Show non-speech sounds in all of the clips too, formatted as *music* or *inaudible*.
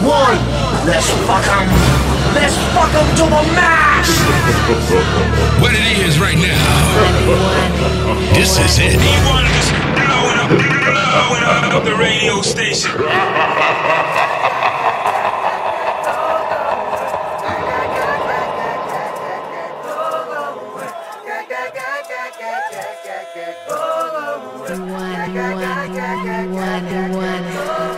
One, let's fuck fuck 'em. Let's fuck fuck 'em to the max. *laughs* What it is right now. This is it. E1 is blowing up, blowing up the radio station. We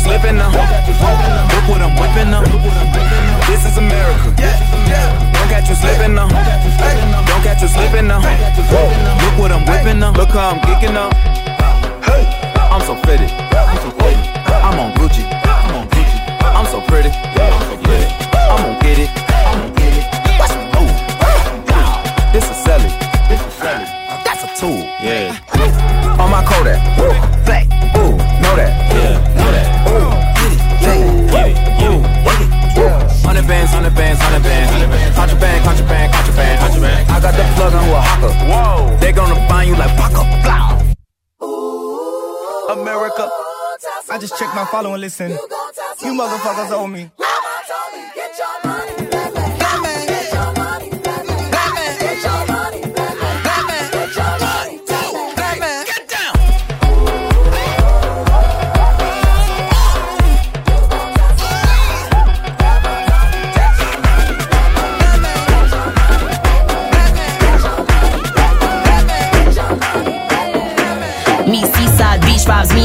You slipping now. Look what I'm whipping now. This is America. Don't catch you slipping now. Don't catch you slipping now. Look what I'm whipping now. Look how I'm geeking now. I'm so fitted. I'm on Gucci. I'm on Gucci. I'm so pretty. I'm gonna get it. I'm gonna get it. Watch me move. This is Sally. This is Sally. That's a tool. Yeah. On my Kodak. Whoa. They gonna find you like Paco. Blah. America. I just checked my follow and listen. You motherfuckers owe me.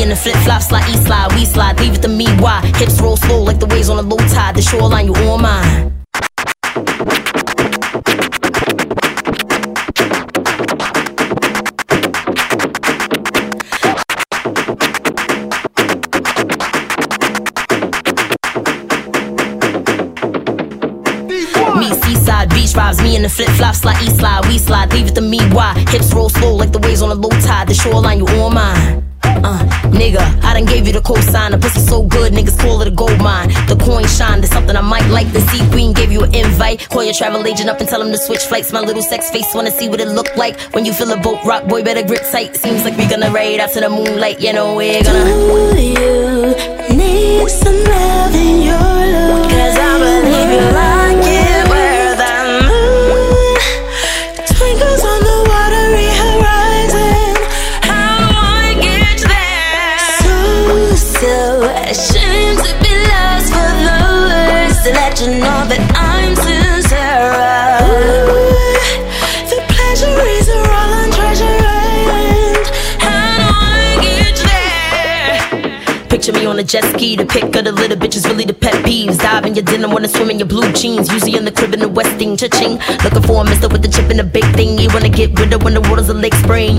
In the flip flops like east slide, we slide, leave it to me. Why? Hips roll slow like the waves on a low tide. The shoreline, you on mine. Vibes, me in the flip flops like east slide, we slide, leave it to me. Why? Hips roll slow like the waves on a low tide. The shoreline, you on mine. Uh, nigga, I done gave you the cosign. The pussy so good, niggas call it a gold mine. The coin shine, there's something I might like. The sea queen gave you an invite. Call your travel agent up and tell him to switch flights. My little sex face wanna see what it look like when you feel a boat rock. Boy, better grip tight. Seems like we gonna ride out to the moonlight. You know we're gonna. jet ski. The pick of the little bitches, really the pet peeves. Dive in your dinner, wanna swim in your blue jeans. Usually in the crib in the Westing, cha-ching. Looking for a mister with the chip and a big thing. You wanna get rid of when the water's a lake spring.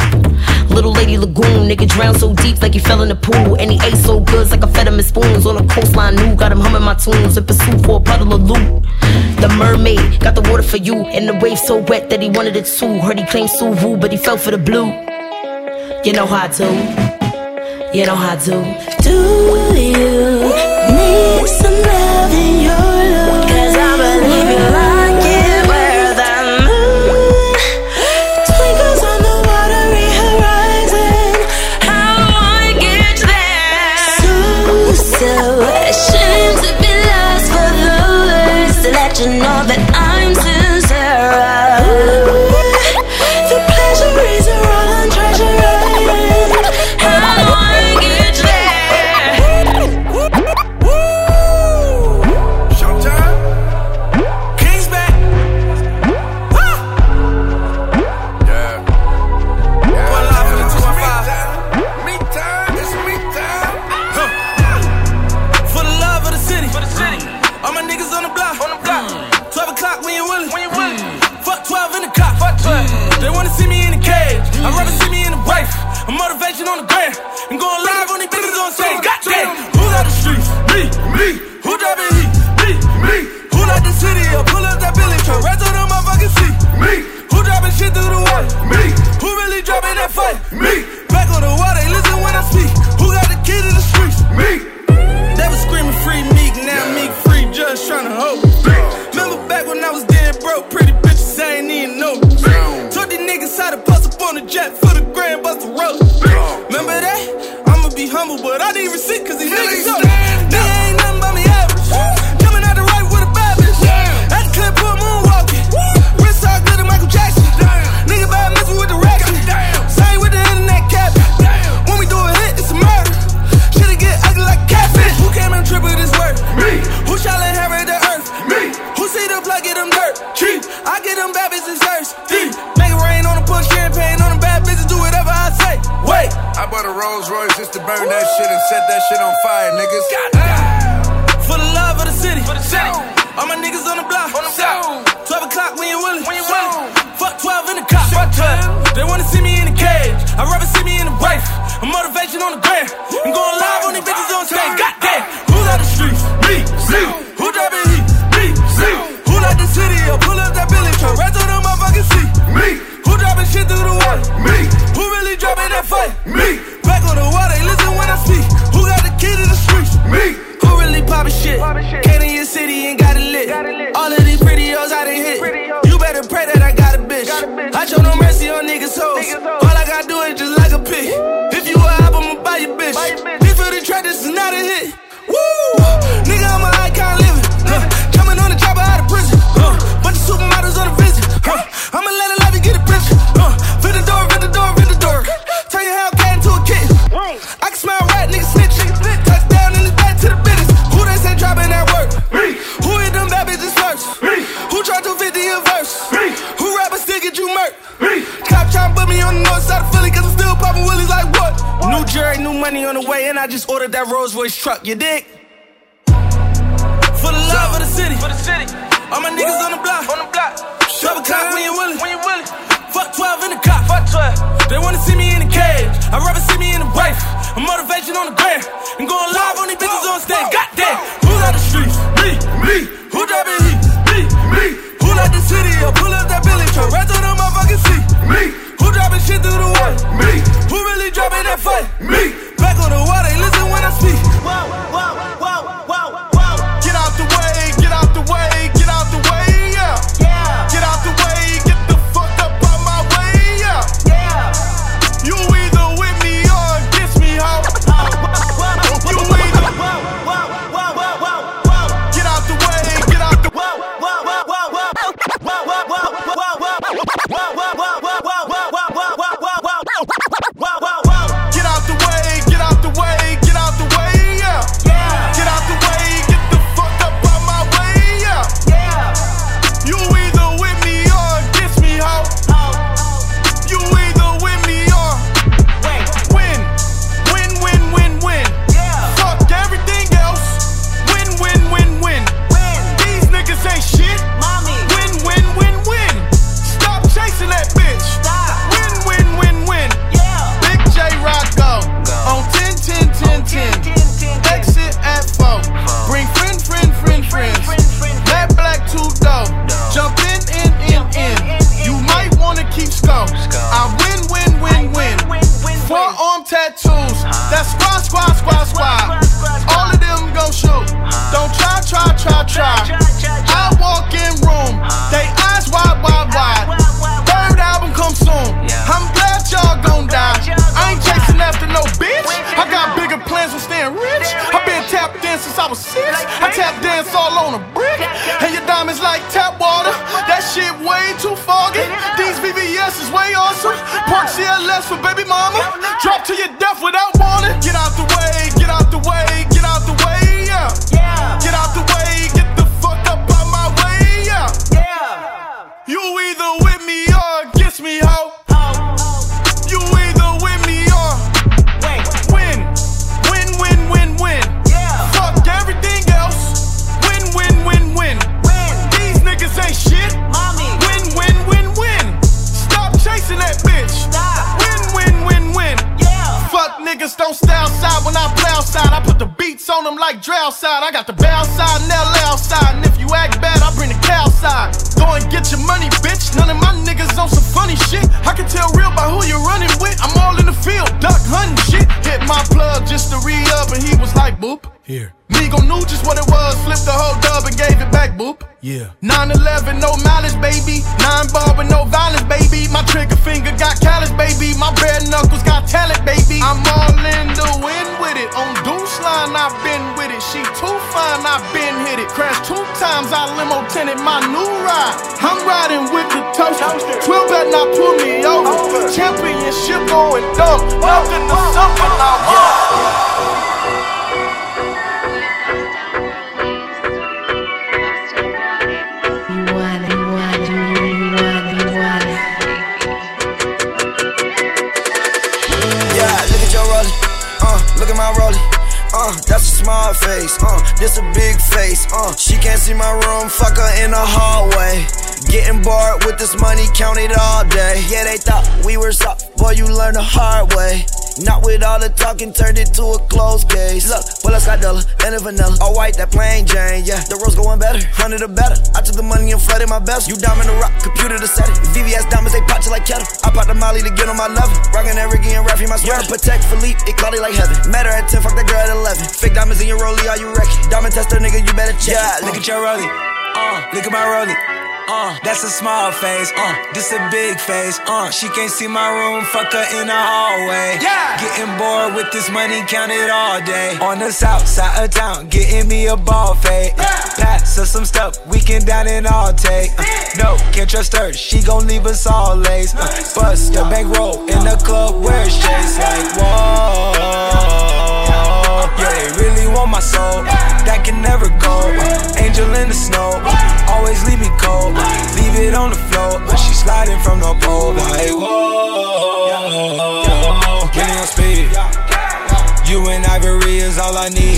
Little lady lagoon, nigga drowned so deep like he fell in the pool. And he ate so good like I fed him his spoons. On the coastline new, got him humming my tunes. In pursuit for a puddle of loot. The mermaid got the water for you. And the wave so wet that he wanted it too. Heard he claimed Suvu, but he fell for the blue. You know how I do you know how to do you need some I'd rather see me in the wife. A motivation on the brand. And going live on these bitches on stage. Goddamn. shit on fire, niggas. I do it just like a pig. straight new money on the way, and I just ordered that Rolls Royce truck, you dig? For the love of the city. For the city. All my niggas Woo. on the block. On the block. Shove a when you willing. When you willing. Fuck 12 in the cop. Fuck 12. They wanna see me in the cage. I'd rather see me in the wife. A motivation on the gram. And going live on these bitches on stage. Goddamn. Who's out the streets? Me, me. Who driving? heat? Me, me. Drop to your death without warning. Get out the way, them like drow side. I got the bow side and LA outside. And if you act bad, I bring the cow side. Go and get your money, bitch. None of my niggas on some funny shit. I can tell real by who you're running with. I'm all in the field, duck hunting shit. Hit my plug just to re up, and he was like, boop. Here. Migo knew just what it was, flipped the whole dub and gave it back, boop. Yeah. 9-11, no malice, baby. Nine ball with no violence, baby. My trigger finger got callous, baby. My bare knuckles got talent, baby. I'm all in I've been hit it. Crashed two times, I limo tinted my new ride. I'm riding with the toaster. 12 better not pull me over. Championship going dumb. Nothing to something I want. That's a small face. Uh, this a big face. Uh, she can't see my room. Fuck her in the hallway. Getting bored with this money, count it all day. Yeah, they thought we were soft. Boy, you learn the hard way. Not with all the talking, turned it to a closed case. Look, well, I got Della and a vanilla. All white, that plain Jane, yeah. The rose going better, hundred or better. I took the money and flooded my best. You diamond the rock, computer to set it. VVS diamonds, they pop you like kettle. I pop the molly to get on my level. Rockin' that Ricky and Raffy, my sweater. Patek Philippe, it cloudy like heaven. Met her at 10, fuck that girl at 11. Fake diamonds in your rollie, are you wrecking? Diamond tester, nigga, you better check. Yeah, look at your rollie. Uh, look at my rollie. Uh, that's a small face. Uh, this a big face. Uh, she can't see my room. Fuck her in the hallway. Yeah. Getting bored with this money, count it all day. On the south side of town, getting me a ball fade. Uh, pass us some stuff, we can down and all take. Uh, no, can't trust her. She gon' leave us all lace. Uh, bust the bankroll in the club where it's chase like whoa. Yeah, they really want my soul. That can never go. Angel in the snow. Always leave me cold. Leave it on the floor. But she sliding from the pole. Like, whoa. Get on speed. You and Ivory is all I need.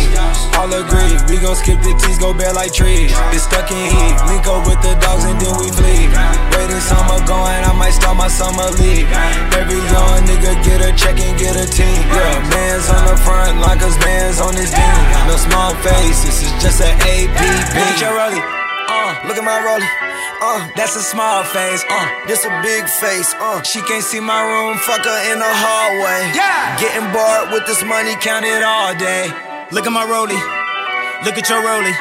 All agree, we gon' skip the teas, go bare like trees. It's stuck in heat, link up with the dogs and then we flee. Waiting summer going, I might start my summer league. Every young nigga get a check and get a team. Yeah, man's on the front like us man's on his team. No small face, this is just an APB. Look your rollie. Uh, Look at my rollie. Uh, that's a small face. Uh, this a big face. Uh, she can't see my room. fuck her in the hallway. Yeah. Getting bored with this money, count it all day. Look at my rollie. Look at your rollie.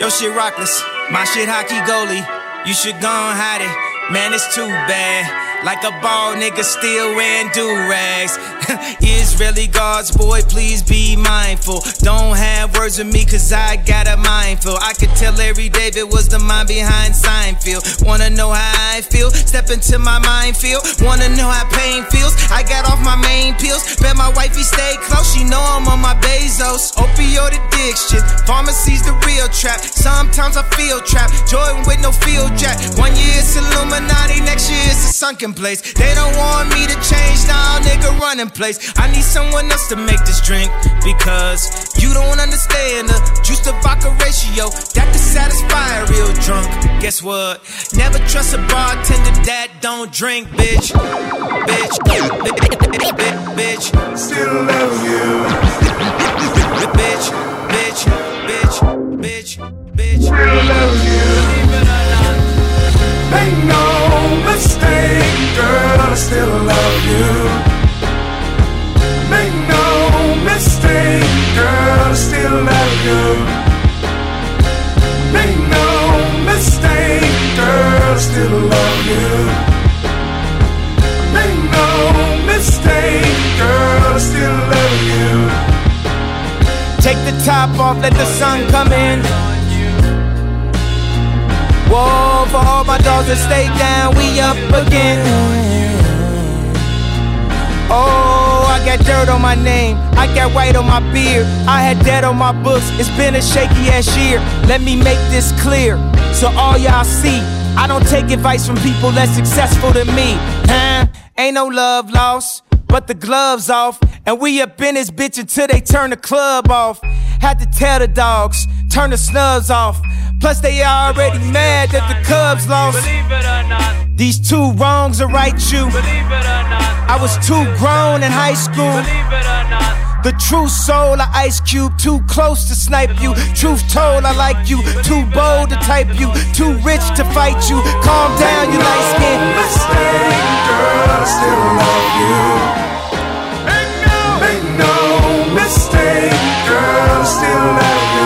Yo shit rockless. My shit hockey goalie. You should go and hide it. Man, it's too bad. Like a ball nigga still wearing do rags. *laughs* Israeli guards, boy, please be mindful. Don't have words with me, cause I got a mindful. I could tell Larry David was the mind behind Seinfeld. Wanna know how I feel? Step into my minefield. Wanna know how pain feels? I got off my main pills. Bet my wifey stay close, she know I'm on my Bezos. Opioid addiction, pharmacy's the real trap. Sometimes I feel trapped. Jordan with no field jack. One year it's Illuminati, next year it's a sunken place. They don't want me to change now, nigga, running place. I need someone else to make this drink because you don't understand the juice to vodka ratio that can satisfy a real drunk. Guess what? Never trust a bartender that don't drink, bitch. Bitch, bitch, bitch. Still love you. Bitch, bitch, bitch, bitch, bitch. Still love you. Make no mistake, girl, I still love you. Make no mistake, girl, I still love you. Make no mistake, girl, I still love you. Make no mistake, girl, I still love you. Take the top off, let the sun come in. Whoa, my dogs that stay down, we up again. Oh, I got dirt on my name, I got white on my beard, I had debt on my books. It's been a shaky ass year. Let me make this clear so all y'all see. I don't take advice from people less successful than me. Huh? Ain't no love lost, but the gloves off. And we up in this bitch until they turn the club off. Had to tell the dogs, turn the snubs off. Plus, they already mad that the Cubs lost. Believe it or not, These two wrongs are right, you. believe it or not, I was too grown in high school. believe it or not. The true soul of Ice Cube, too close to snipe you. Truth told, I like you. Too bold to type you. Too rich to fight you. Calm down, you light skin. Mistake, girl, I still love you. Make no mistake, girl, I still love you.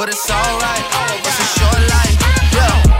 but it's alright. It's a short life, yeah.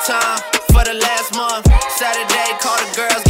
Overtime for the last month. Saturday, call the girls,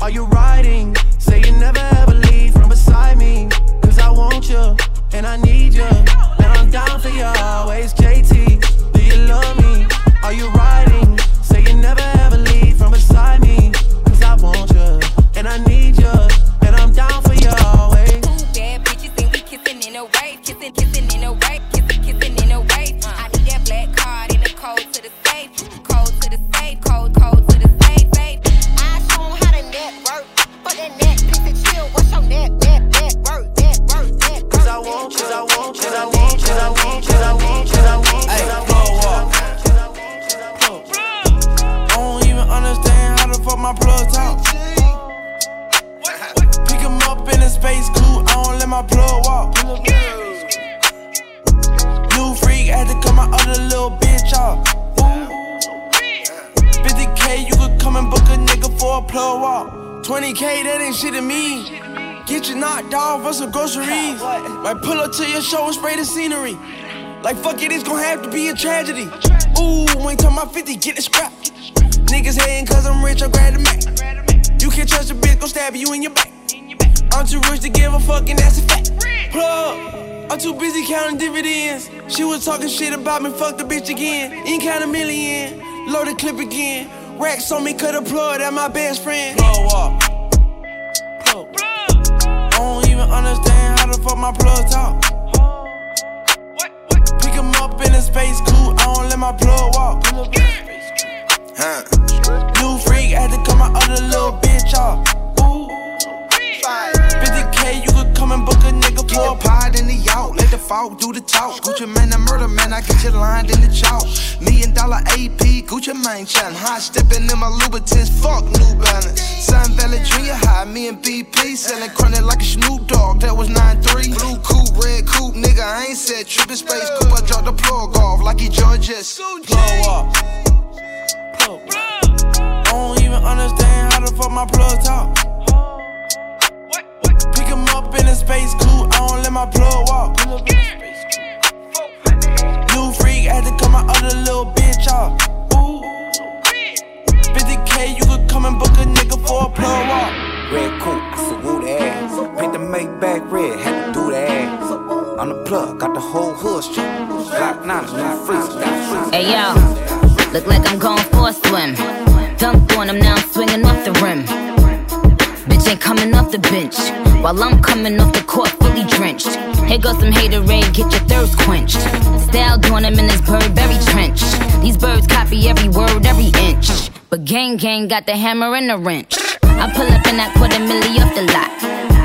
Are you riding? Say you never ever leave from beside me. Cause I want you, and I need you. And I'm down for you always, JT. Do you love me? Are you riding? Say you never ever leave my plug talk. Pick him up in a space coupe, I don't let my plug walk. New freak, had to cut my other little bitch off. 50k, you could come and book a nigga for a plug walk. 20k, that ain't shit to me. Get you knocked off for some groceries. Might pull up to your show and spray the scenery. Like fuck it, it's gon' have to be a tragedy. Ooh, ain't talking about 50, get it scrapped. Niggas hating cause I'm rich, I grab the Mac. You can't trust a bitch, gon' stab you in your back. I'm too rich to give a fuck, and that's a fact. Plug, I'm too busy counting dividends. She was talking shit about me, fuck the bitch again. Ain't count a million, load the clip again. Racks on me, cut a plug, that my best friend. Plug up. Plug. I don't even understand how the fuck my plug talk. Pick him up in a space coupe, I don't let my plug the fog do the talk. Gucci Mane, the murder man, I get you lined in the chalk. Million dollar AP, Gucci Mane, chatting hot, stepping in my Louboutins, fuck New Balance. Sun Valley Junior High, me and BP, selling chronic like a Snoop Dogg, that was 9-3. Blue coupe, red coupe, nigga, I ain't said trippin' space coupe, I dropped the plug off like he Georges. Blow up. Plug. I don't even understand how the fuck my plug talk. Pick in a space coupe, I don't let my plug walk. New freak, had to cut my other little bitch off. Ooh. 50k, you could come and book a nigga for a plug walk. Red coupe, I salute the ass. Paint the Maybach red, had to do the ass. On the plug, got the whole hood straight. Glock 9, new freaks, got freaks. Hey yo, look like I'm going for a swim. Dunked on him, now I'm swinging off the rim. Bitch ain't coming off the bench. While I'm coming off the court, fully drenched. Here goes some haterade, get your thirst quenched. Style doing him in this Burberry trench. These birds copy every word, every inch. But gang gang got the hammer and the wrench. I pull up in that quarter milli off the lot.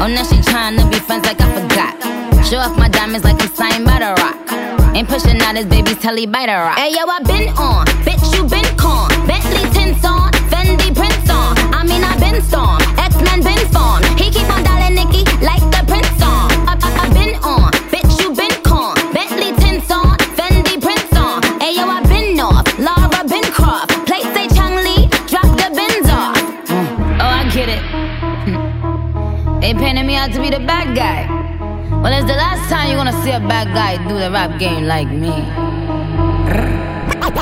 Oh, now she tryna be friends like I forgot. Show off my diamonds like I'm signed by the rock. Ain't pushing out his baby's telly by the rock. Hey yo, I been on, bitch you been con. Bentley tints on, Fendi prints on. I mean I been storm, X Men been formed. He keep like the prince on. I, been on, bitch you been. Bentley I been off, Laura Play drop the bins off. Mm. Oh I get it. They painted me out to be the bad guy. Well, it's the last time you're gonna see a bad guy do the rap game like me.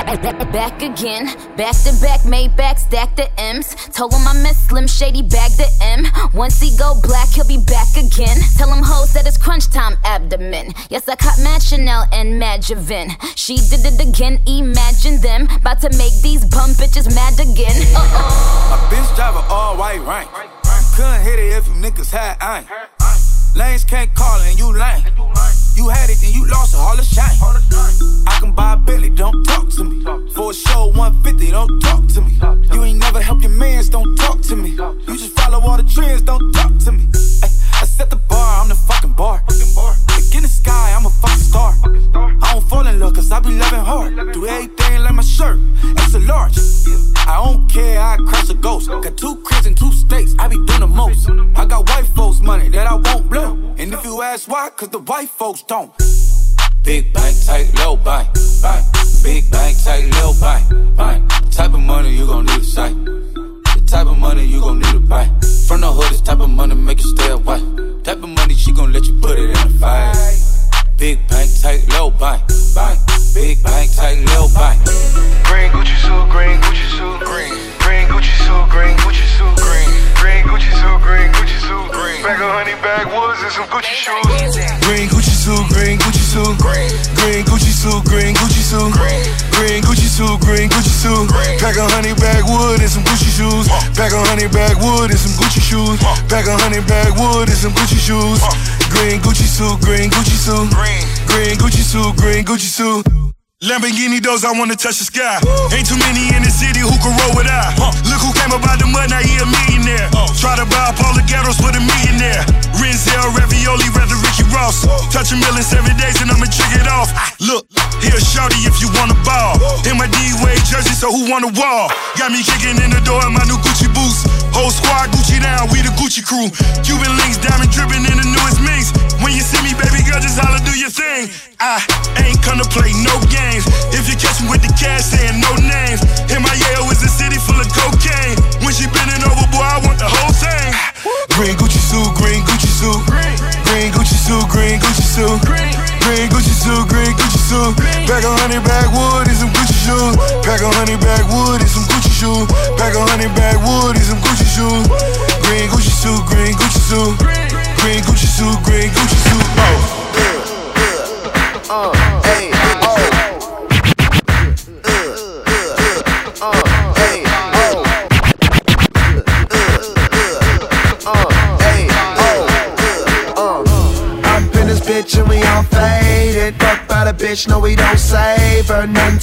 Back again, back to back, made back, stack the M's. Told him I miss Slim Shady, bag the M. Once he go black, he'll be back again. Tell him hoes that it's crunch time abdomen. Yes, I caught Mad Chanel and Mad Javin. She did it again, imagine them. About to make these bum bitches mad again. Uh oh. A bitch drive all white rank. Couldn't hit it if you niggas had aim. Lanes can't call and you lame. You had it, then you lost it, all the shine. I can buy a Billy, don't talk to me. For a show 150, don't talk to me. You ain't never helped your mans, don't talk to me. You just follow all the trends, don't talk to me. Ay, *laughs* I set the bar, I'm the fucking bar. Look in the sky, I'm a fucking star. I don't fall in love, cause I be loving hard. Do everything like my shirt. Extra large. I don't care, I crash a ghost. Got two cribs in two states, I be doing the most. I got white folks' money that I won't blow. And if you ask why, cause the white folks don't. Big bank, tight, low bank, bank. Big bank, tight, low bank, bank. Type of money you gon' need a sight. Type of money you gon' need to buy. From the hood, this type of money make you stay away. Type of money she gon' let you put it in a fight. Big bank, tight, low bank, bank. Big bank, tight, low bank. Green Gucci suit, green Gucci suit, green. Green Gucci suit, green Gucci suit, green. Green Gucci suit, green Gucci suit, green. Bag of honey backwoods and some Gucci shoes. Green Gucci suit, green Gucci suit, green. Green Gucci suit, green Gucci suit, green. Green Gucci suit, green Gucci suit. Pack a honey backwood and some Gucci shoes. Pack a honey backwood and some Gucci shoes. Pack a honey backwood and some Gucci shoes. Green Gucci suit, green Gucci suit, green. Green Gucci suit, green Gucci suit. Lamborghini doors, I wanna touch the sky. Ain't too many in the city who can roll with I. Look who came up out the mud, now he a millionaire. Try to buy up all the ghettos for the millionaire. Renzel, ravioli, rather Ricky Ross. Touch a million seven days and I'ma trick it off. Ah, look, here shorty if you wanna ball. In my D-Wade jersey, so who the wall? Got me kicking in the door in my new Gucci boots. Whole squad Gucci down, we the Gucci crew. Cuban links, diamond dripping in the newest minks. When you see me, baby girl, just holla, do your thing. I ain't come to play no games. If you catch me with the cash, saying no names. MIAO is a city full of cocaine. When she bending over, boy, I want the whole thing. Green Gucci suit, green Gucci suit. Green Gucci suit, green Gucci suit. Green Gucci suit, green Gucci suit. Pack a honey backwood and some Gucci shoes. Pack a honey backwood and some Gucci shoes. Pack a honey backwood and some Gucci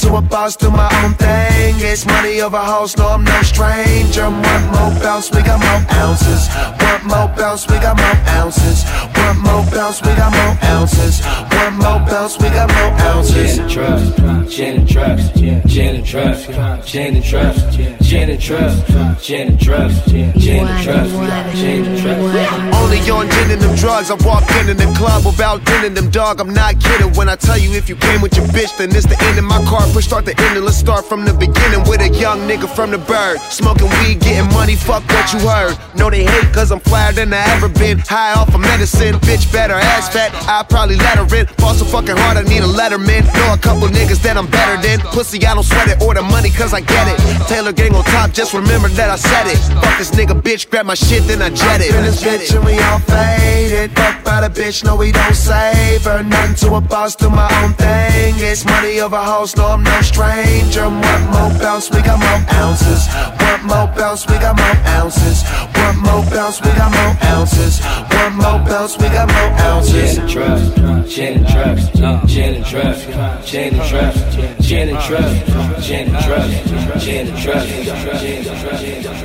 to a boss, do my own thing. It's money over hoes, no I'm no stranger. One more bounce, we got more ounces. One more bounce, we got more ounces. One more bounce, we got more ounces. One more bounce, we got more ounces. Gin and trucks, gin and trucks, gin and trucks, gin and trucks, gin and trucks, gin and trucks, gin and trucks, gin and trucks. Only on gin and them drugs. I walked in in the club without dinning them, dog. I'm not kidding when I tell you if you came with your bitch, then it's the end of my car. Push start the ending. Let's start from the beginning with a young nigga from the bird. Smoking weed, getting money, fuck what you heard. No, they hate cause I'm flyer than I ever been. High off of medicine, bitch better ass fat. I probably let her in. Fall so fucking hard, I need a letterman. Know a couple niggas that I'm better than. Pussy, I don't sweat it or the money cause I get it. Taylor gang on top, just remember that I said it. Fuck this nigga, bitch, grab my shit, then I jet it. In this bitch and we all faded. Fuck by the bitch, no, we don't save her. Nothing to a boss, do my own thing. It's money over hoes, no, I'm no stranger. One more bounce, we got more ounces. One more bounce, we got more ounces. One more bounce, we got more ounces. One more bounce, we got more ounces. Gin and drugs, gin and drugs, gin and drugs, gin and drugs, gin and drugs, gin and drugs, gin and drugs, gin and drugs.